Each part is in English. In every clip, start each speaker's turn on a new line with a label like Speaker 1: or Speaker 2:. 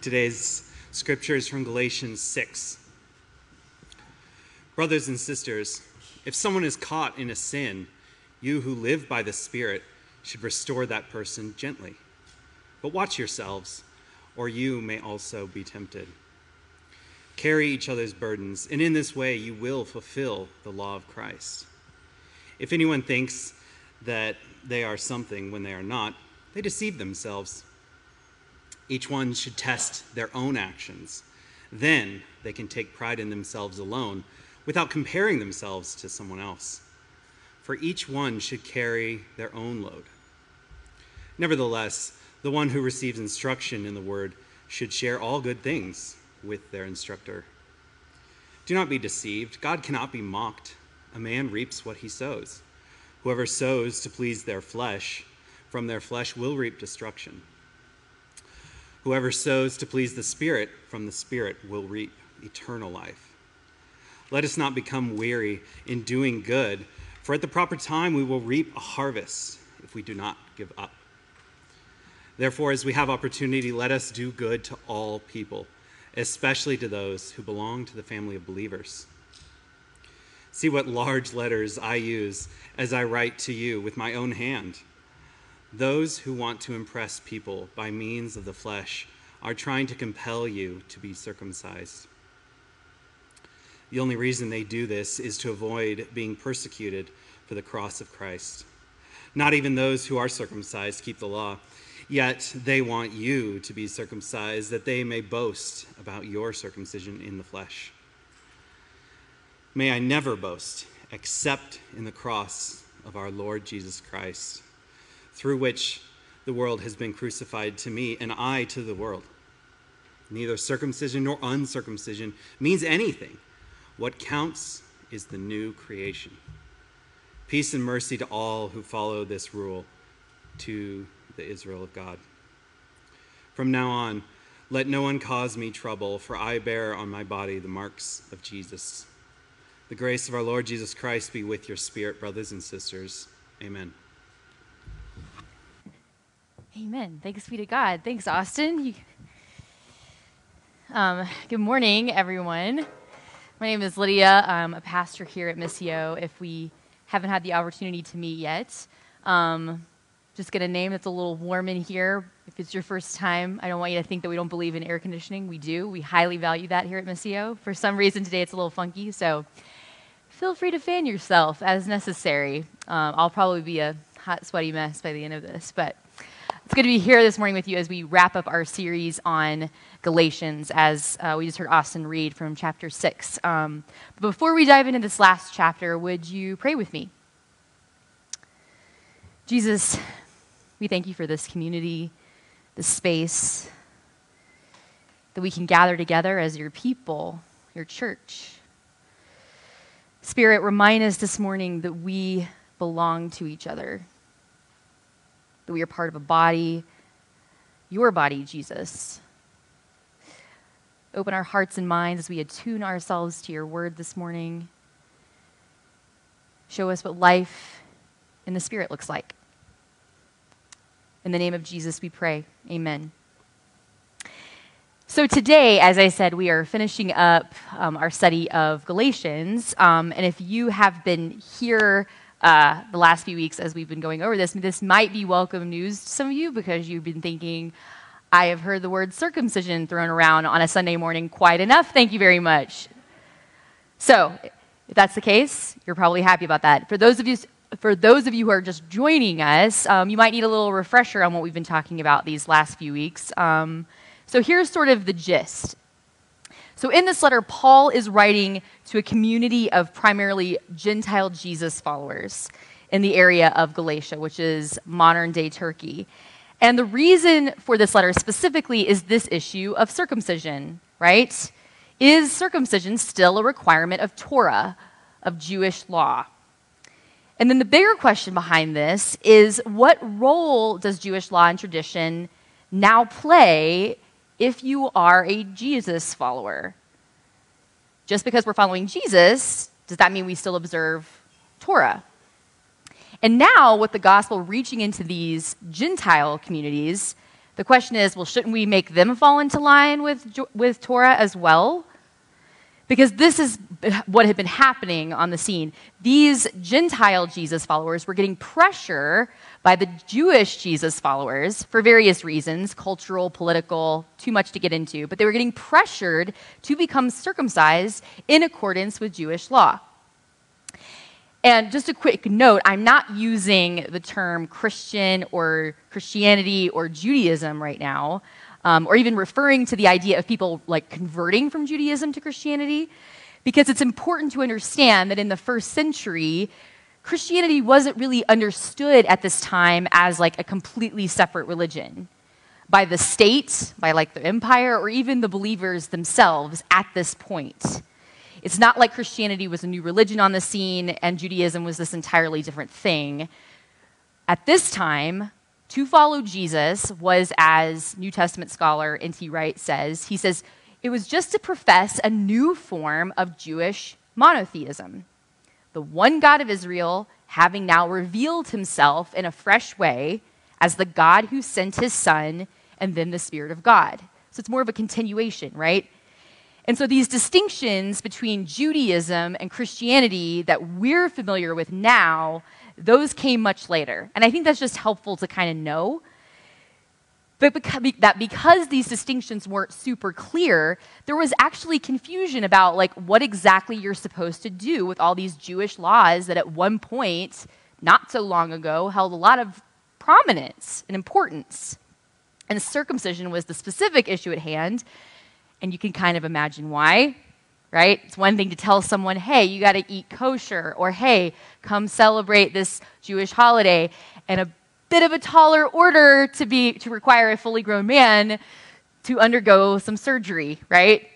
Speaker 1: Today's scripture is from Galatians 6. Brothers and sisters, if someone is caught in a sin, you who live by the Spirit should restore that person gently. But watch yourselves, or you may also be tempted. Carry each other's burdens, and in this way you will fulfill the law of Christ. If anyone thinks that they are something when they are not, they deceive themselves. Each one should test their own actions. Then they can take pride in themselves alone without comparing themselves to someone else. For each one should carry their own load. Nevertheless, the one who receives instruction in the word should share all good things with their instructor. Do not be deceived. God cannot be mocked. A man reaps what he sows. Whoever sows to please their flesh, from their flesh will reap destruction. Whoever sows to please the Spirit, from the Spirit will reap eternal life. Let us not become weary in doing good, for at the proper time we will reap a harvest if we do not give up. Therefore, as we have opportunity, let us do good to all people, especially to those who belong to the family of believers. See what large letters I use as I write to you with my own hand. Those who want to impress people by means of the flesh are trying to compel you to be circumcised. The only reason they do this is to avoid being persecuted for the cross of Christ. Not even those who are circumcised keep the law, yet they want you to be circumcised that they may boast about your circumcision in the flesh. May I never boast except in the cross of our Lord Jesus Christ, through which the world has been crucified to me and I to the world. Neither circumcision nor uncircumcision means anything. What counts is the new creation. Peace and mercy to all who follow this rule, to the Israel of God. From now on, let no one cause me trouble, for I bear on my body the marks of Jesus. The grace of our Lord Jesus Christ be with your spirit, brothers and sisters. Amen.
Speaker 2: Amen. Thanks be to God. Thanks, Austin. You... Um, good morning, everyone. My name is Lydia. I'm a pastor here at Missio. If we haven't had the opportunity to meet yet, um, just get a name that's a little warm in here. If it's your first time, I don't want you to think that we don't believe in air conditioning. We do. We highly value that here at Missio. For some reason today it's a little funky, so feel free to fan yourself as necessary. Um, I'll probably be a hot, sweaty mess by the end of this, but it's good to be here this morning with you as we wrap up our series on Galatians, as uh, we just heard Austin read from chapter 6. Um, but before we dive into this last chapter, would you pray with me? Jesus, we thank you for this community, this space that we can gather together as your people, your church. Spirit, remind us this morning that we belong to each other, that we are part of a body, your body, Jesus. Open our hearts and minds as we attune ourselves to your word this morning. Show us what life in the Spirit looks like. In the name of Jesus, we pray. Amen. So, today, as I said, we are finishing up um, our study of Galatians. Um, and if you have been here uh, the last few weeks as we've been going over this, this might be welcome news to some of you because you've been thinking, I have heard the word circumcision thrown around on a Sunday morning quite enough. Thank you very much. So, if that's the case, you're probably happy about that. For those of you, for those of you who are just joining us, um, you might need a little refresher on what we've been talking about these last few weeks. Um, so here's sort of the gist. So in this letter, Paul is writing to a community of primarily Gentile Jesus followers in the area of Galatia, which is modern day Turkey. And the reason for this letter specifically is this issue of circumcision, right? Is circumcision still a requirement of Torah, of Jewish law? And then the bigger question behind this is what role does Jewish law and tradition now play if you are a Jesus follower. Just because we're following Jesus, does that mean we still observe Torah? And now, with the gospel reaching into these Gentile communities, The question is well, shouldn't we make them fall into line with, with Torah as well? Because this is what had been happening on the scene. These Gentile Jesus followers were getting pressure by the Jewish Jesus followers for various reasons cultural, political, too much to get into. But they were getting pressured to become circumcised in accordance with Jewish law. And just a quick note I'm not using the term Christian or Christianity or Judaism right now um, or even referring to the idea of people like converting from Judaism to Christianity, because it's important to understand that in the first century, Christianity wasn't really understood at this time as like a completely separate religion by the state, by like the empire, or even the believers themselves at this point. It's not like Christianity was a new religion on the scene and Judaism was this entirely different thing. At this time, to follow Jesus was, as New Testament scholar N.T. Wright says, he says, it was just to profess a new form of Jewish monotheism. The one God of Israel, having now revealed himself in a fresh way as the God who sent his Son and then the Spirit of God. So it's more of a continuation, right? And so these distinctions between Judaism and Christianity that we're familiar with now those came much later. And I think that's just helpful to kind of know. But because, that because these distinctions weren't super clear, there was actually confusion about like what exactly you're supposed to do with all these Jewish laws that at one point, not so long ago, held a lot of prominence and importance. And circumcision was the specific issue at hand, and you can kind of imagine why right? It's one thing to tell someone, hey, you got to eat kosher, or hey, come celebrate this Jewish holiday, and a bit of a taller order to be to require a fully grown man to undergo some surgery, right?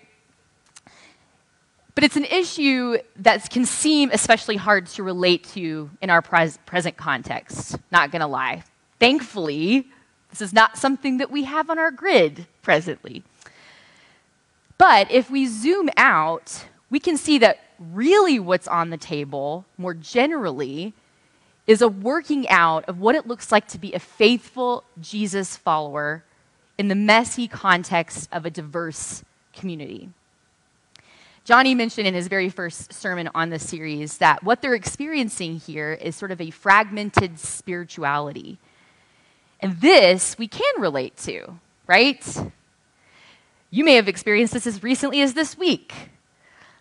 Speaker 2: But it's an issue that can seem especially hard to relate to in our pres- present context, not gonna lie. Thankfully, this is not something that we have on our grid presently. But if we zoom out, we can see that really what's on the table, more generally, is a working out of what it looks like to be a faithful Jesus follower in the messy context of a diverse community. Johnny mentioned in his very first sermon on the series that what they're experiencing here is sort of a fragmented spirituality. And this we can relate to, right? You may have experienced this as recently as this week.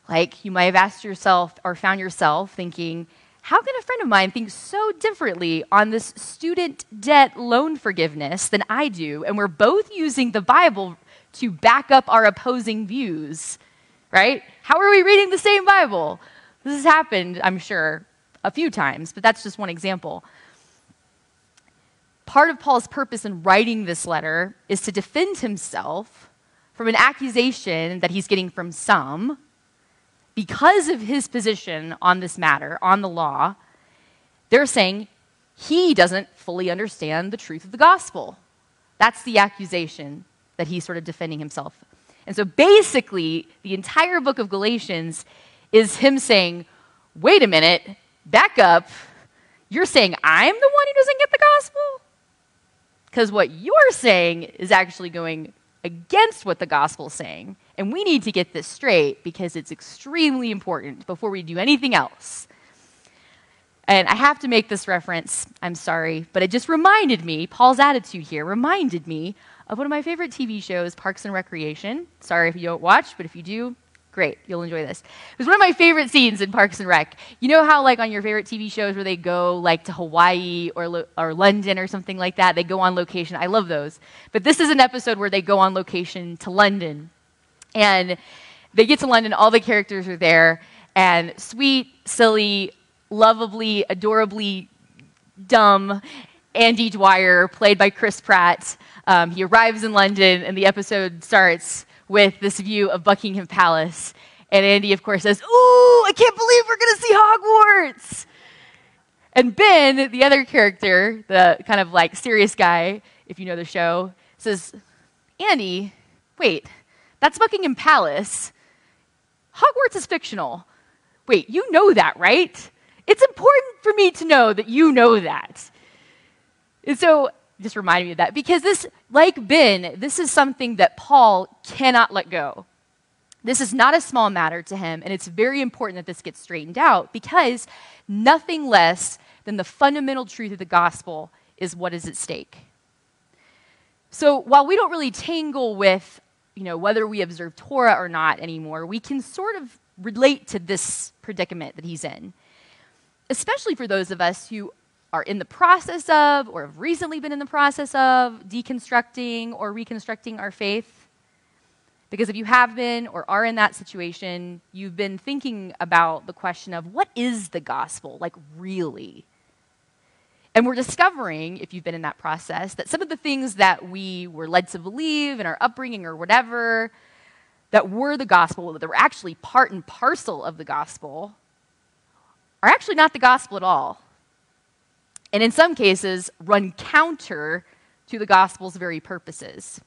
Speaker 2: Like, you might have asked yourself or found yourself thinking, how can a friend of mine think so differently on this student debt loan forgiveness than I do? And we're both using the Bible to back up our opposing views, right? How are we reading the same Bible? This has happened, I'm sure, a few times, but that's just one example. Part of Paul's purpose in writing this letter is to defend himself from an accusation that he's getting from some because of his position on this matter, on the law. They're saying he doesn't fully understand the truth of the gospel. That's the accusation that he's sort of defending himself. And so basically, the entire book of Galatians is him saying, wait a minute, back up. You're saying I'm the one who doesn't get the gospel? Because what you're saying is actually going against what the gospel is saying. And we need to get this straight because it's extremely important before we do anything else. And I have to make this reference, I'm sorry, but it just reminded me, Paul's attitude here reminded me of one of my favorite TV shows, Parks and Recreation. Sorry if you don't watch, but if you do, Great, you'll enjoy this. It was one of my favorite scenes in Parks and Rec. You know how, like, on your favorite TV shows where they go, like, to Hawaii or, Lo- or London or something like that, they go on location. I love those. But this is an episode where they go on location to London. And they get to London, all the characters are there, and sweet, silly, lovably, adorably dumb Andy Dwyer, played by Chris Pratt. Um, he arrives in London, and the episode starts with this view of Buckingham Palace. And Andy, of course, says, Ooh, I can't believe we're going to see Hogwarts. And Ben, the other character, the kind of like serious guy, if you know the show, says, Andy, wait, that's Buckingham Palace. Hogwarts is fictional. Wait, you know that, right? It's important for me to know that you know that. And so just reminded me of that because this, like Ben, this is something that Paul cannot let go. This is not a small matter to him, and it's very important that this gets straightened out because nothing less than the fundamental truth of the gospel is what is at stake. So while we don't really tangle with, you know, whether we observe Torah or not anymore, we can sort of relate to this predicament that he's in. Especially for those of us who are in the process of or have recently been in the process of deconstructing or reconstructing our faith. Because if you have been or are in that situation, you've been thinking about the question of what is the gospel, like really? And we're discovering, if you've been in that process, that some of the things that we were led to believe in our upbringing or whatever, that were the gospel, that were actually part and parcel of the gospel, are actually not the gospel at all. And in some cases, run counter to the gospel's very purposes.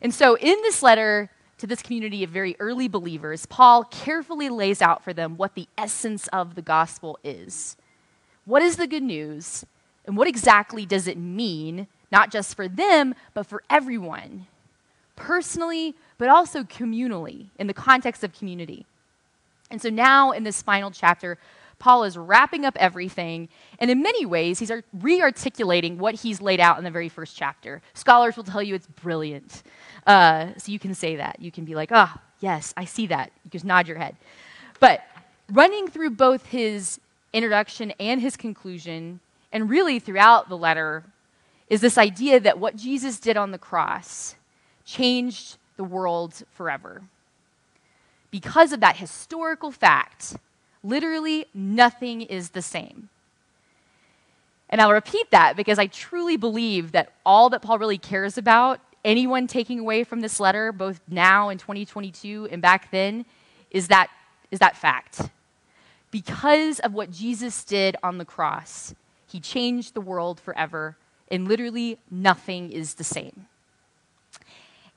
Speaker 2: And so, in this letter to this community of very early believers, Paul carefully lays out for them what the essence of the gospel is. What is the good news? And what exactly does it mean, not just for them, but for everyone? Personally, but also communally, in the context of community. And so now, in this final chapter, Paul is wrapping up everything, and in many ways, he's re articulating what he's laid out in the very first chapter. Scholars will tell you it's brilliant. Uh, so you can say that. You can be like, oh, yes, I see that. You just nod your head. But running through both his introduction and his conclusion, and really throughout the letter, is this idea that what Jesus did on the cross changed the world forever. Because of that historical fact, literally nothing is the same. And I'll repeat that because I truly believe that all that Paul really cares about, anyone taking away from this letter, both now in 2022 and back then, is that, is that fact because of what Jesus did on the cross, he changed the world forever, and literally nothing is the same.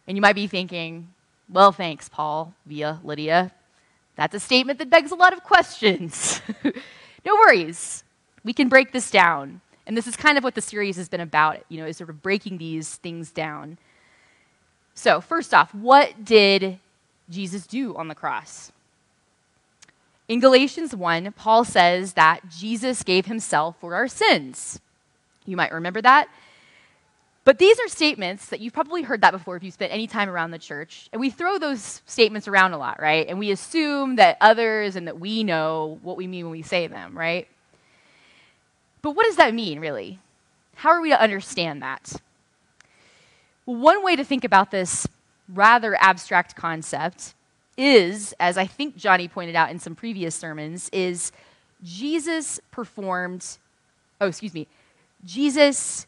Speaker 2: And you might be thinking, well, thanks, Paul, via Lydia. That's a statement that begs a lot of questions. no worries. We can break this down. And this is kind of what the series has been about, you know, is sort of breaking these things down. So, first off, what did Jesus do on the cross? In Galatians 1, Paul says that Jesus gave himself for our sins. You might remember that. But these are statements that you've probably heard that before if you spent any time around the church. And we throw those statements around a lot, right? And we assume that others and that we know what we mean when we say them, right? But what does that mean, really? How are we to understand that? Well, one way to think about this rather abstract concept is, as I think Johnny pointed out in some previous sermons, is Jesus performed, oh, excuse me, Jesus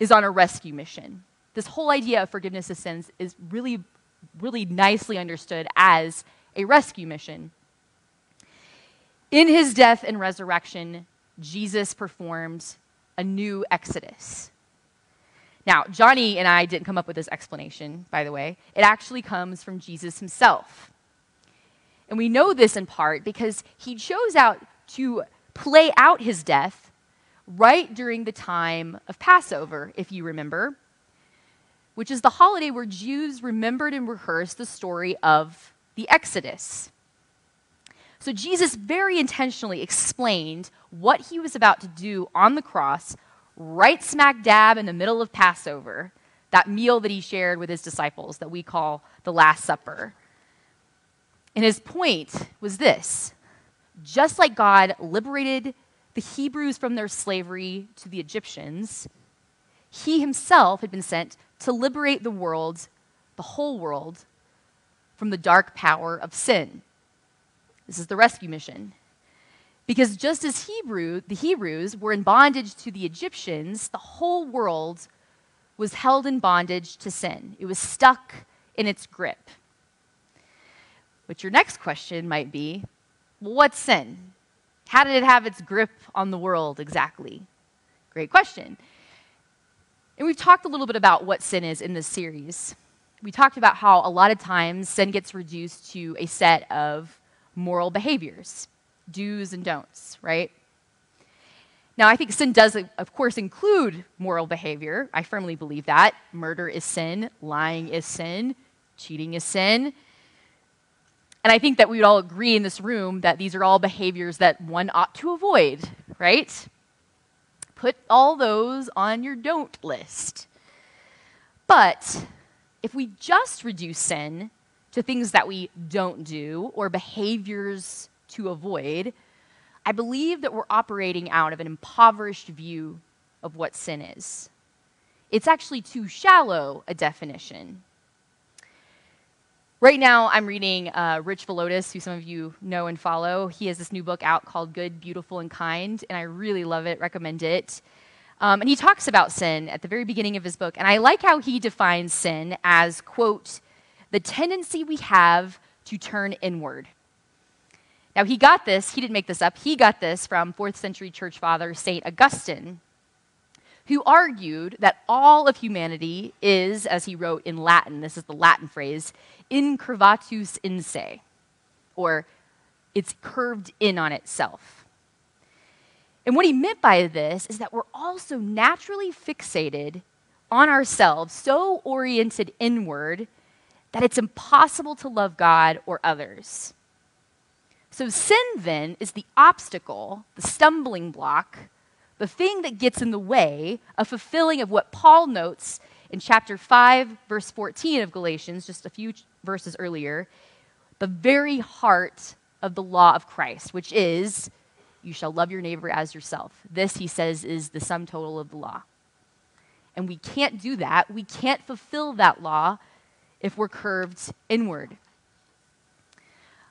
Speaker 2: is on a rescue mission. This whole idea of forgiveness of sins is really, really nicely understood as a rescue mission. In his death and resurrection, Jesus performed a new exodus. Now, Johnny and I didn't come up with this explanation, by the way. It actually comes from Jesus himself. And we know this in part because he chose out to play out his death right during the time of Passover, if you remember, which is the holiday where Jews remembered and rehearsed the story of the Exodus. So Jesus very intentionally explained what he was about to do on the cross, right smack dab in the middle of Passover, that meal that he shared with his disciples that we call the Last Supper. And his point was this just like God liberated the Hebrews from their slavery to the Egyptians, he himself had been sent to liberate the world, the whole world, from the dark power of sin. This is the rescue mission. Because just as Hebrew, the Hebrews were in bondage to the Egyptians, the whole world was held in bondage to sin. It was stuck in its grip. But your next question might be well, what's sin? How did it have its grip on the world exactly? Great question. And we've talked a little bit about what sin is in this series. We talked about how a lot of times sin gets reduced to a set of moral behaviors, do's and don'ts, right? Now, I think sin does, of course, include moral behavior. I firmly believe that. Murder is sin, lying is sin, cheating is sin. And I think that we would all agree in this room that these are all behaviors that one ought to avoid, right? Put all those on your don't list. But if we just reduce sin to things that we don't do or behaviors to avoid, I believe that we're operating out of an impoverished view of what sin is. It's actually too shallow a definition. Right now, I'm reading uh, Rich Villodas, who some of you know and follow. He has this new book out called Good, Beautiful, and Kind, and I really love it, recommend it. Um, and he talks about sin at the very beginning of his book, and I like how he defines sin as, quote, the tendency we have to turn inward. Now, he got this, he didn't make this up, he got this from fourth century church father St. Augustine, who argued that all of humanity is, as he wrote in Latin, this is the Latin phrase, incurvatus in se, or it's curved in on itself. And what he meant by this is that we're also naturally fixated on ourselves, so oriented inward that it's impossible to love God or others. So, sin then is the obstacle, the stumbling block, the thing that gets in the way of fulfilling of what Paul notes in chapter 5, verse 14 of Galatians, just a few verses earlier, the very heart of the law of Christ, which is, you shall love your neighbor as yourself. This, he says, is the sum total of the law. And we can't do that. We can't fulfill that law if we're curved inward.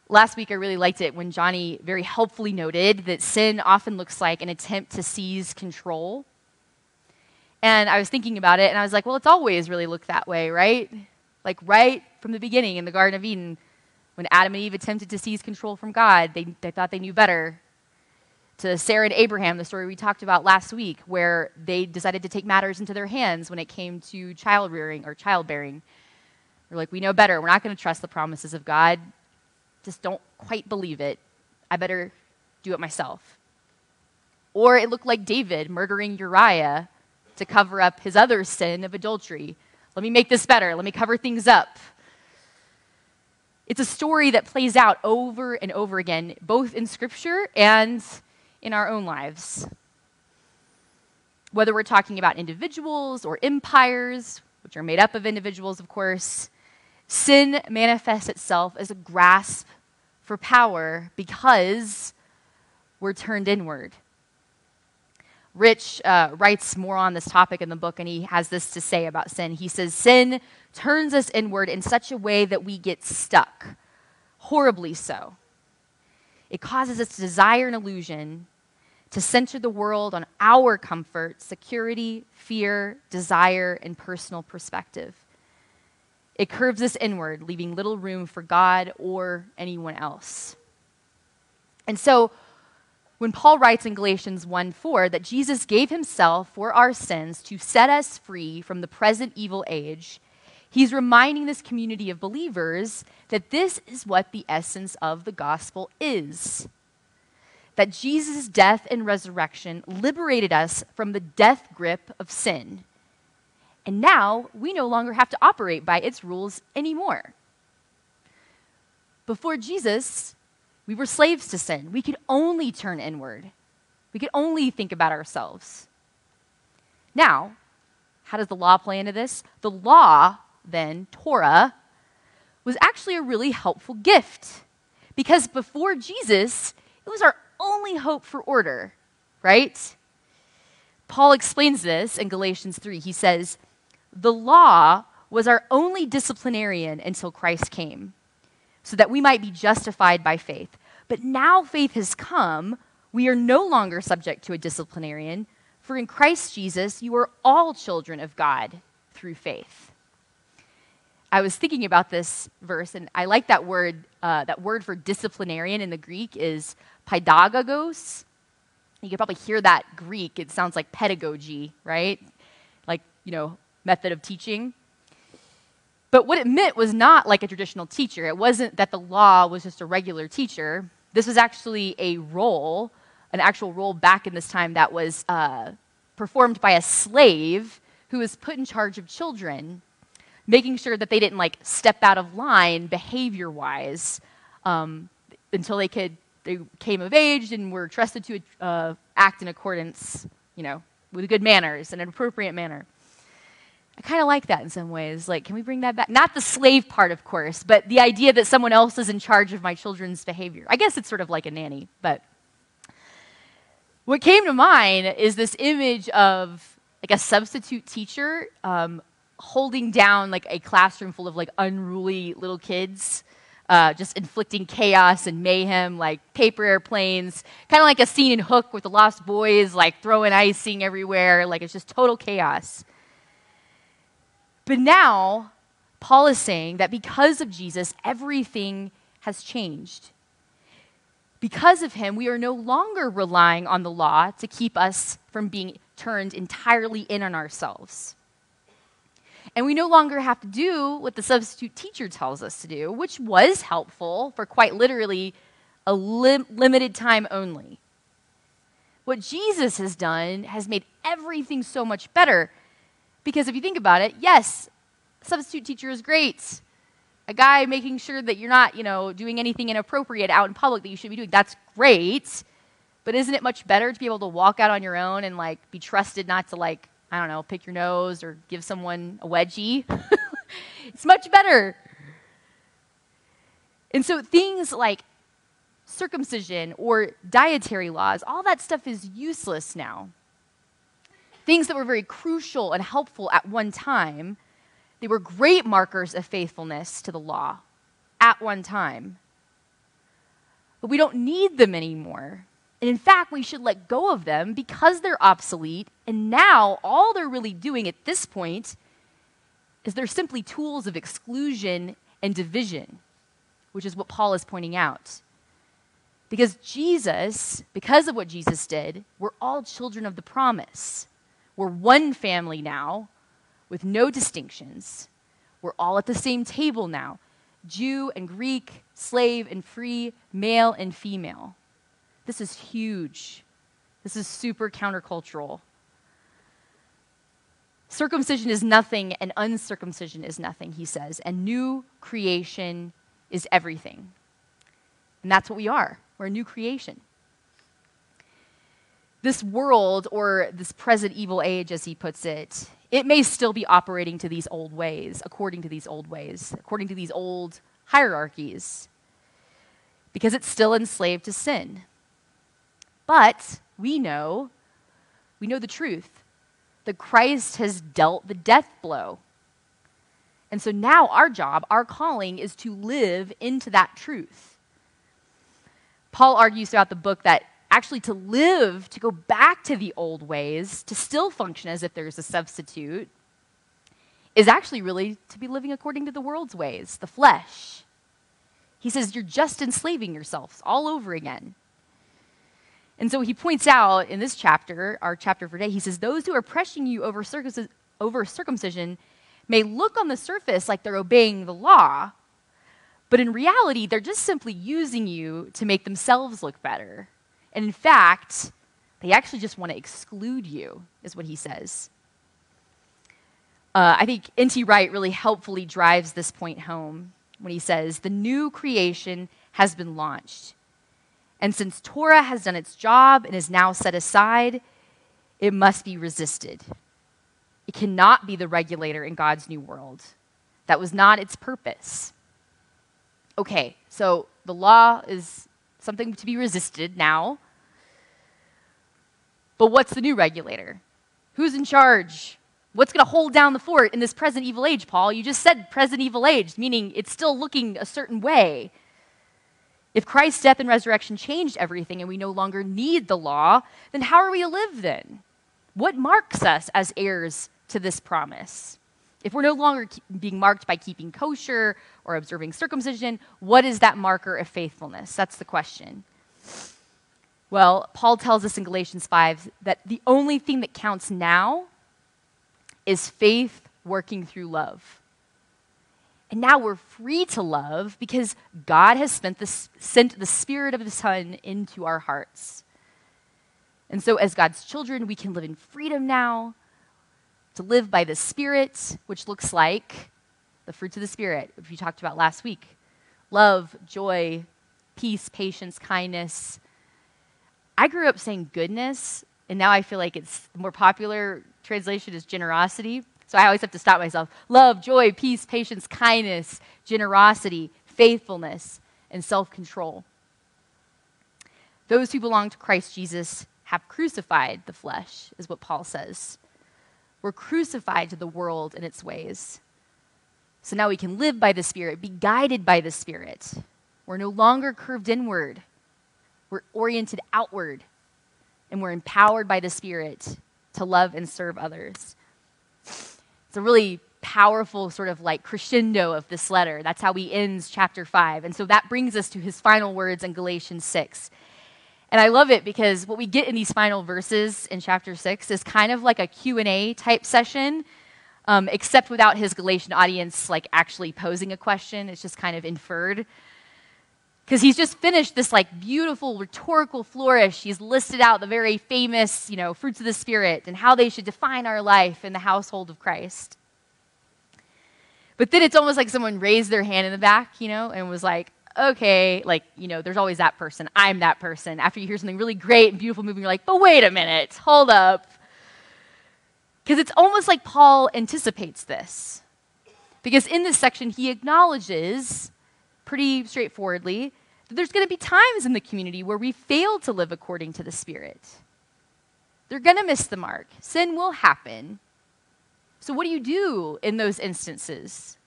Speaker 2: Last week, I really liked it when Johnny very helpfully noted that sin often looks like an attempt to seize control. And I was thinking about it, and I was like, well, it's always really looked that way, right? Like, right from the beginning in the Garden of Eden, when Adam and Eve attempted to seize control from God, they, they thought they knew better. To Sarah and Abraham, the story we talked about last week, where they decided to take matters into their hands when it came to child rearing or childbearing. We're like, we know better. We're not going to trust the promises of God. Just don't quite believe it. I better do it myself. Or it looked like David murdering Uriah to cover up his other sin of adultery. Let me make this better. Let me cover things up. It's a story that plays out over and over again, both in Scripture and in our own lives. Whether we're talking about individuals or empires, which are made up of individuals, of course, sin manifests itself as a grasp for power because we're turned inward. Rich uh, writes more on this topic in the book, and he has this to say about sin. He says, Sin turns us inward in such a way that we get stuck, horribly so. It causes us to desire an illusion, to center the world on our comfort, security, fear, desire, and personal perspective. It curves us inward, leaving little room for God or anyone else. And so, when Paul writes in Galatians 1 4 that Jesus gave himself for our sins to set us free from the present evil age, he's reminding this community of believers that this is what the essence of the gospel is. That Jesus' death and resurrection liberated us from the death grip of sin. And now we no longer have to operate by its rules anymore. Before Jesus, we were slaves to sin. We could only turn inward. We could only think about ourselves. Now, how does the law play into this? The law, then, Torah, was actually a really helpful gift. Because before Jesus, it was our only hope for order, right? Paul explains this in Galatians 3. He says, The law was our only disciplinarian until Christ came so that we might be justified by faith. But now faith has come, we are no longer subject to a disciplinarian, for in Christ Jesus you are all children of God through faith. I was thinking about this verse, and I like that word. Uh, that word for disciplinarian in the Greek is pedagogos. You can probably hear that Greek. It sounds like pedagogy, right? Like, you know, method of teaching. But what it meant was not like a traditional teacher. It wasn't that the law was just a regular teacher. This was actually a role an actual role back in this time that was uh, performed by a slave who was put in charge of children, making sure that they didn't like step out of line behavior wise um, until they could they came of age and were trusted to uh, act in accordance, you know, with good manners and an appropriate manner. I kind of like that in some ways. Like, can we bring that back? Not the slave part, of course, but the idea that someone else is in charge of my children's behavior. I guess it's sort of like a nanny, but what came to mind is this image of like a substitute teacher um, holding down like a classroom full of like unruly little kids. Uh, just inflicting chaos and mayhem, like paper airplanes, kind of like a scene in Hook with the Lost Boys, like throwing icing everywhere, like it's just total chaos. But now, Paul is saying that because of Jesus, everything has changed. Because of him, we are no longer relying on the law to keep us from being turned entirely in on ourselves. And we no longer have to do what the substitute teacher tells us to do, which was helpful for quite literally a lim- limited time only. What Jesus has done has made everything so much better. Because if you think about it, yes, substitute teacher is great. A guy making sure that you're not, you know, doing anything inappropriate out in public that you should be doing, that's great. But isn't it much better to be able to walk out on your own and like be trusted not to like, I don't know, pick your nose or give someone a wedgie? it's much better. And so things like circumcision or dietary laws, all that stuff is useless now things that were very crucial and helpful at one time. They were great markers of faithfulness to the law at one time. But we don't need them anymore. And in fact, we should let go of them because they're obsolete. And now, all they're really doing at this point is they're simply tools of exclusion and division, which is what Paul is pointing out. Because Jesus, because of what Jesus did, we're all children of the promise. We're one family now with no distinctions. We're all at the same table now Jew and Greek, slave and free, male and female. This is huge. This is super countercultural. Circumcision is nothing, and uncircumcision is nothing, he says, and new creation is everything. And that's what we are. We're a new creation this world or this present evil age, as he puts it, it may still be operating to these old ways, according to these old ways, according to these old hierarchies, because it's still enslaved to sin. But we know, we know the truth that Christ has dealt the death blow. And so now our job, our calling, is to live into that truth. Paul argues throughout the book that actually to live, to go back to the old ways, to still function as if there's a substitute, is actually really to be living according to the world's ways, the flesh. He says you're just enslaving yourselves all over again. And so he points out in this chapter, our chapter for today, he says, Those who are pressing you over, over circumcision may look on the surface like they're obeying the law, but in reality, they're just simply using you to make themselves look better. And in fact, they actually just want to exclude you, is what he says. Uh, I think N.T. Wright really helpfully drives this point home when he says, The new creation has been launched. And since Torah has done its job and is now set aside, it must be resisted. It cannot be the regulator in God's new world. That was not its purpose. Okay, so the law is something to be resisted now. But what's the new regulator? Who's in charge? What's going to hold down the fort in this present evil age, Paul? You just said present evil age, meaning it's still looking a certain way. If Christ's death and resurrection changed everything and we no longer need the law, then how are we to live then? What marks us as heirs to this promise? If we're no longer being marked by keeping kosher or observing circumcision, what is that marker of faithfulness? That's the question. Well, Paul tells us in Galatians 5 that the only thing that counts now is faith working through love. And now we're free to love because God has the, sent the Spirit of the Son into our hearts. And so, as God's children, we can live in freedom now to live by the Spirit, which looks like the fruits of the Spirit, which we talked about last week love, joy, peace, patience, kindness. I grew up saying goodness, and now I feel like it's the more popular translation is generosity. So I always have to stop myself. Love, joy, peace, patience, kindness, generosity, faithfulness, and self control. Those who belong to Christ Jesus have crucified the flesh, is what Paul says. We're crucified to the world and its ways. So now we can live by the Spirit, be guided by the Spirit. We're no longer curved inward, we're oriented outward, and we're empowered by the Spirit to love and serve others. It's a really powerful sort of like crescendo of this letter. That's how he ends chapter 5. And so that brings us to his final words in Galatians 6. And I love it because what we get in these final verses in chapter 6 is kind of like a Q&A type session, um, except without his Galatian audience like actually posing a question. It's just kind of inferred. Because he's just finished this like beautiful rhetorical flourish. He's listed out the very famous, you know, fruits of the Spirit and how they should define our life in the household of Christ. But then it's almost like someone raised their hand in the back, you know, and was like, okay, like, you know, there's always that person. I'm that person. After you hear something really great and beautiful moving, you're like, but wait a minute, hold up. Because it's almost like Paul anticipates this. Because in this section, he acknowledges pretty straightforwardly that there's going to be times in the community where we fail to live according to the Spirit. They're going to miss the mark. Sin will happen. So, what do you do in those instances?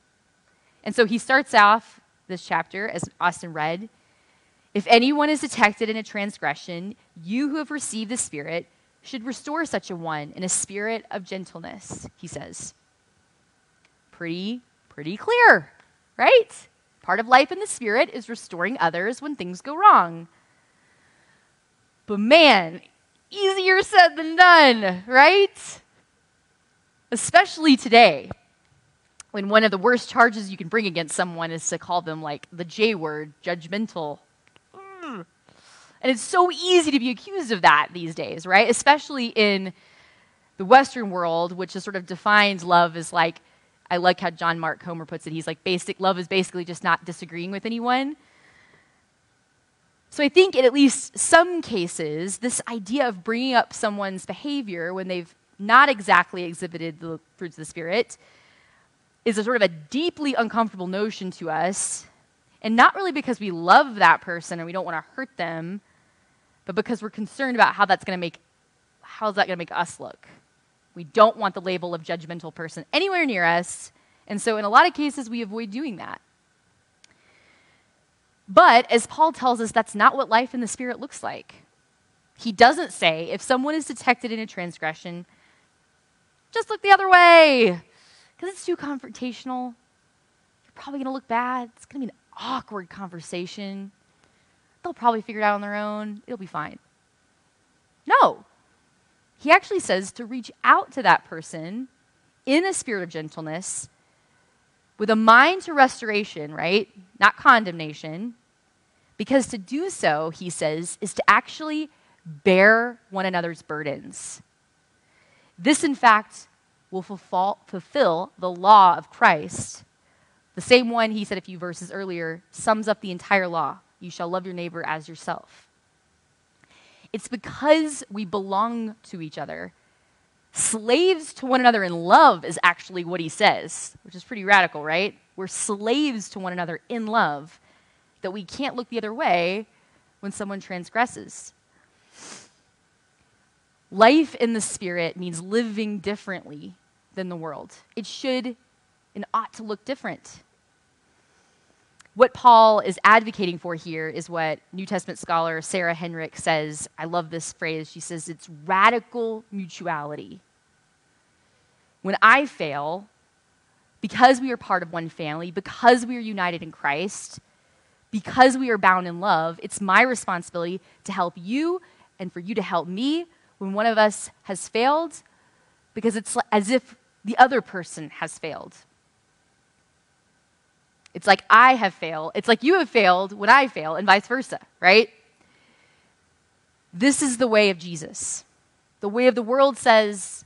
Speaker 2: And so he starts off this chapter, as Austin read, if anyone is detected in a transgression, you who have received the Spirit should restore such a one in a spirit of gentleness, he says. Pretty, pretty clear, right? Part of life in the Spirit is restoring others when things go wrong. But man, easier said than done, right? Especially today when one of the worst charges you can bring against someone is to call them like the J word, judgmental. Mm. And it's so easy to be accused of that these days, right? Especially in the Western world, which is sort of defines love as like, I like how John Mark Comer puts it. He's like, basic love is basically just not disagreeing with anyone. So I think in at least some cases, this idea of bringing up someone's behavior when they've not exactly exhibited the fruits of the Spirit is a sort of a deeply uncomfortable notion to us, and not really because we love that person and we don't want to hurt them, but because we're concerned about how that's going to make how's that going to make us look. We don't want the label of judgmental person anywhere near us, and so in a lot of cases we avoid doing that. But as Paul tells us, that's not what life in the Spirit looks like. He doesn't say if someone is detected in a transgression, just look the other way because it's too confrontational. You're probably going to look bad. It's going to be an awkward conversation. They'll probably figure it out on their own. It'll be fine. No. He actually says to reach out to that person in a spirit of gentleness with a mind to restoration, right? Not condemnation. Because to do so, he says, is to actually bear one another's burdens. This, in fact, will fulfill the law of Christ. The same one, he said a few verses earlier, sums up the entire law you shall love your neighbor as yourself. It's because we belong to each other. Slaves to one another in love is actually what he says, which is pretty radical, right? We're slaves to one another in love, that we can't look the other way when someone transgresses. Life in the Spirit means living differently than the world. It should and ought to look different. What Paul is advocating for here is what New Testament scholar Sarah Henrich says. I love this phrase. She says it's radical mutuality. When I fail, because we are part of one family, because we are united in Christ, because we are bound in love, it's my responsibility to help you and for you to help me when one of us has failed, because it's as if the other person has failed. It's like I have failed. It's like you have failed when I fail, and vice versa, right? This is the way of Jesus. The way of the world says,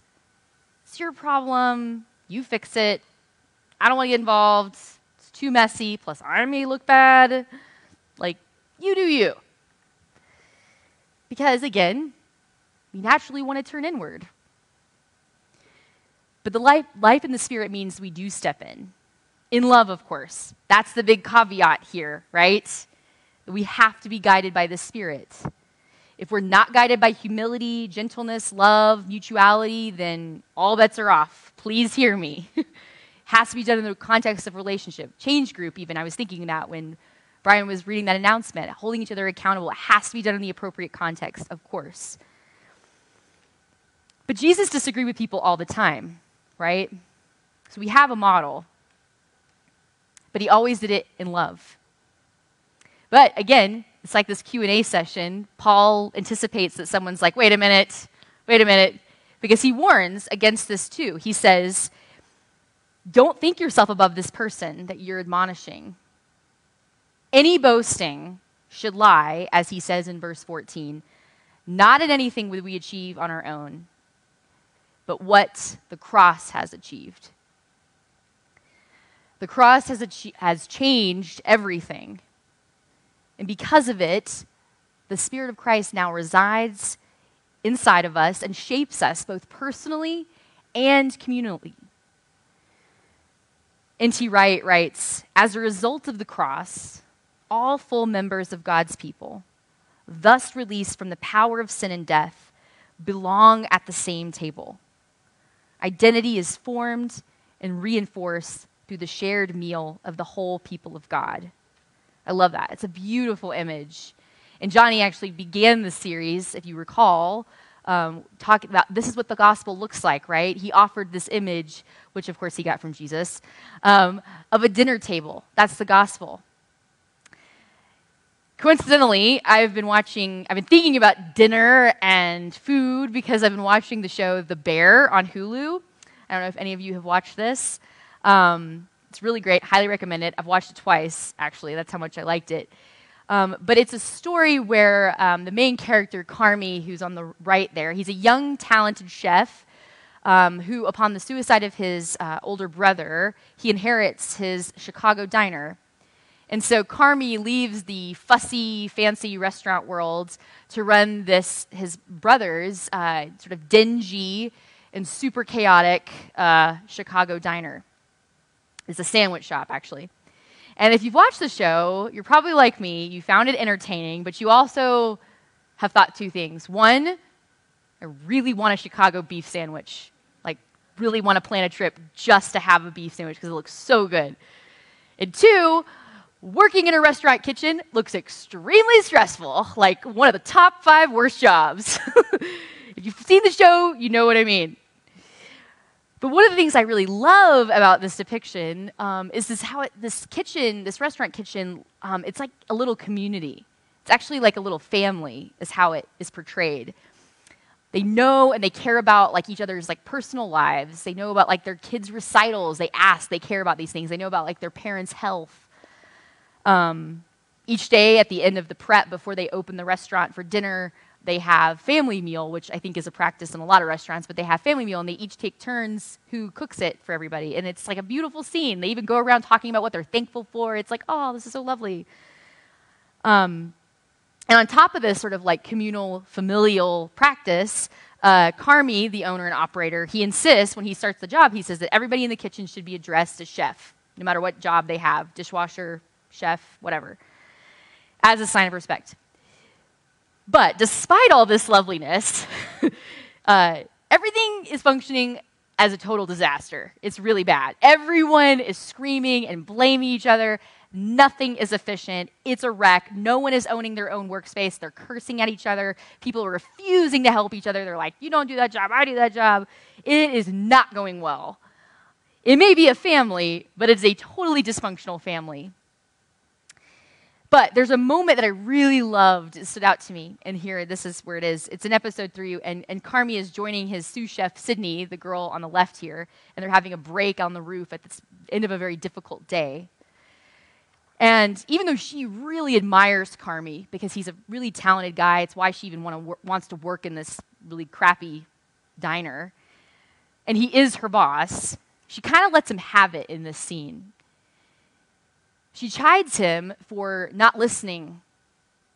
Speaker 2: it's your problem, you fix it. I don't want to get involved. It's too messy. Plus, I may look bad. Like, you do you. Because, again, we naturally want to turn inward. But the life, life in the Spirit means we do step in. In love, of course. That's the big caveat here, right? We have to be guided by the Spirit. If we're not guided by humility, gentleness, love, mutuality, then all bets are off. Please hear me. Has to be done in the context of relationship. Change group, even. I was thinking that when Brian was reading that announcement, holding each other accountable. It has to be done in the appropriate context, of course. But Jesus disagreed with people all the time, right? So we have a model, but he always did it in love. But again, it's like this Q&A session. Paul anticipates that someone's like, "Wait a minute. Wait a minute." Because he warns against this too. He says, "Don't think yourself above this person that you're admonishing. Any boasting should lie, as he says in verse 14, not in anything that we achieve on our own, but what the cross has achieved. The cross has, has changed everything. And because of it, the Spirit of Christ now resides inside of us and shapes us both personally and communally. N.T. Wright writes As a result of the cross, all full members of God's people, thus released from the power of sin and death, belong at the same table. Identity is formed and reinforced through the shared meal of the whole people of God. I love that. It's a beautiful image. And Johnny actually began the series, if you recall, um, talking about this is what the gospel looks like, right? He offered this image, which of course he got from Jesus, um, of a dinner table. That's the gospel. Coincidentally, I've been watching, I've been thinking about dinner and food because I've been watching the show The Bear on Hulu. I don't know if any of you have watched this. Um, it's really great, highly recommend it. I've watched it twice, actually. That's how much I liked it. Um, but it's a story where um, the main character, Carmy, who's on the right there, he's a young, talented chef um, who, upon the suicide of his uh, older brother, he inherits his Chicago diner. And so Carmy leaves the fussy, fancy restaurant world to run this, his brother's uh, sort of dingy and super chaotic uh, Chicago diner. It's a sandwich shop, actually. And if you've watched the show, you're probably like me. You found it entertaining, but you also have thought two things. One, I really want a Chicago beef sandwich. Like, really want to plan a trip just to have a beef sandwich because it looks so good. And two, working in a restaurant kitchen looks extremely stressful, like one of the top five worst jobs. if you've seen the show, you know what I mean. But one of the things I really love about this depiction um, is this how it, this kitchen, this restaurant kitchen, um, it's like a little community. It's actually like a little family, is how it is portrayed. They know and they care about like each other's like personal lives. They know about like their kids' recitals. They ask. They care about these things. They know about like their parents' health. Um, each day at the end of the prep before they open the restaurant for dinner, they have family meal, which I think is a practice in a lot of restaurants, but they have family meal and they each take turns who cooks it for everybody. And it's like a beautiful scene. They even go around talking about what they're thankful for. It's like, oh, this is so lovely. Um, and on top of this sort of like communal familial practice, uh, Carmy, the owner and operator, he insists when he starts the job, he says that everybody in the kitchen should be addressed as chef, no matter what job they have dishwasher, chef, whatever, as a sign of respect. But despite all this loveliness, uh, everything is functioning as a total disaster. It's really bad. Everyone is screaming and blaming each other. Nothing is efficient. It's a wreck. No one is owning their own workspace. They're cursing at each other. People are refusing to help each other. They're like, you don't do that job, I do that job. It is not going well. It may be a family, but it's a totally dysfunctional family. But there's a moment that I really loved. It stood out to me. And here, this is where it is. It's in episode three, and, and Carmy is joining his sous chef, Sydney, the girl on the left here, and they're having a break on the roof at the end of a very difficult day. And even though she really admires Carmy because he's a really talented guy, it's why she even wor- wants to work in this really crappy diner, and he is her boss, she kind of lets him have it in this scene. She chides him for not listening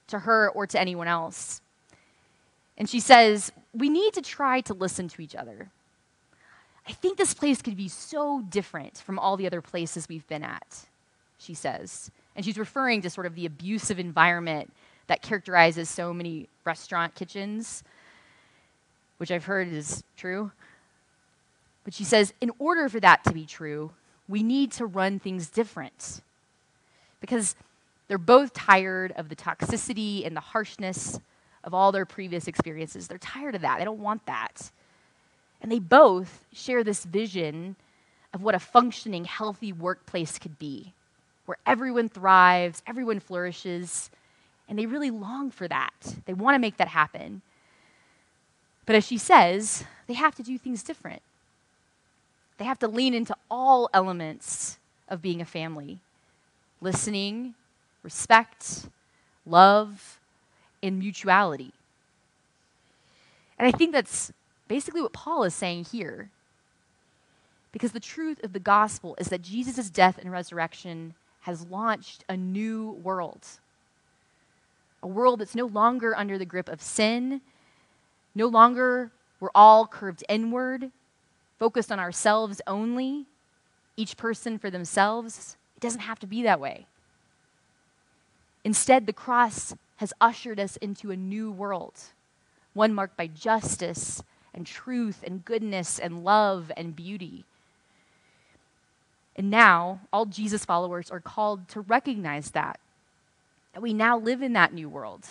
Speaker 2: to her or to anyone else. And she says, We need to try to listen to each other. I think this place could be so different from all the other places we've been at, she says. And she's referring to sort of the abusive environment that characterizes so many restaurant kitchens, which I've heard is true. But she says, in order for that to be true, we need to run things different. Because they're both tired of the toxicity and the harshness of all their previous experiences. They're tired of that. They don't want that. And they both share this vision of what a functioning, healthy workplace could be, where everyone thrives, everyone flourishes, and they really long for that. They want to make that happen. But as she says, they have to do things different. They have to lean into all elements of being a family listening, respect, love, and mutuality. And I think that's basically what Paul is saying here. Because the truth of the gospel is that Jesus' death and resurrection has launched a new world. A world that's no longer under the grip of sin, no longer we're all curved inward, focused on ourselves only, each person for themselves. It doesn't have to be that way. Instead, the cross has ushered us into a new world, one marked by justice and truth and goodness and love and beauty. And now, all Jesus followers are called to recognize that, that we now live in that new world,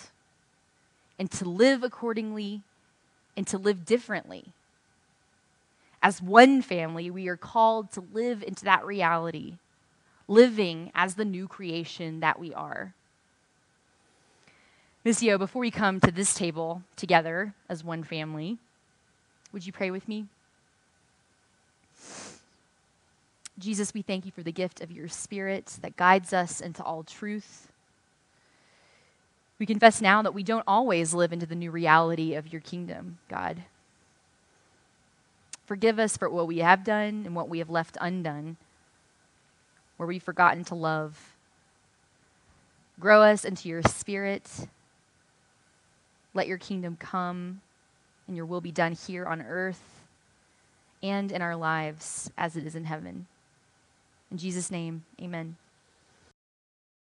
Speaker 2: and to live accordingly and to live differently. As one family, we are called to live into that reality, living as the new creation that we are. Missio, before we come to this table together as one family, would you pray with me? Jesus, we thank you for the gift of your Spirit that guides us into all truth. We confess now that we don't always live into the new reality of your kingdom, God. Forgive us for what we have done and what we have left undone, where we've forgotten to love. Grow us into your Spirit. Let your kingdom come and your will be done here on earth and in our lives as it is in heaven. In Jesus' name, amen.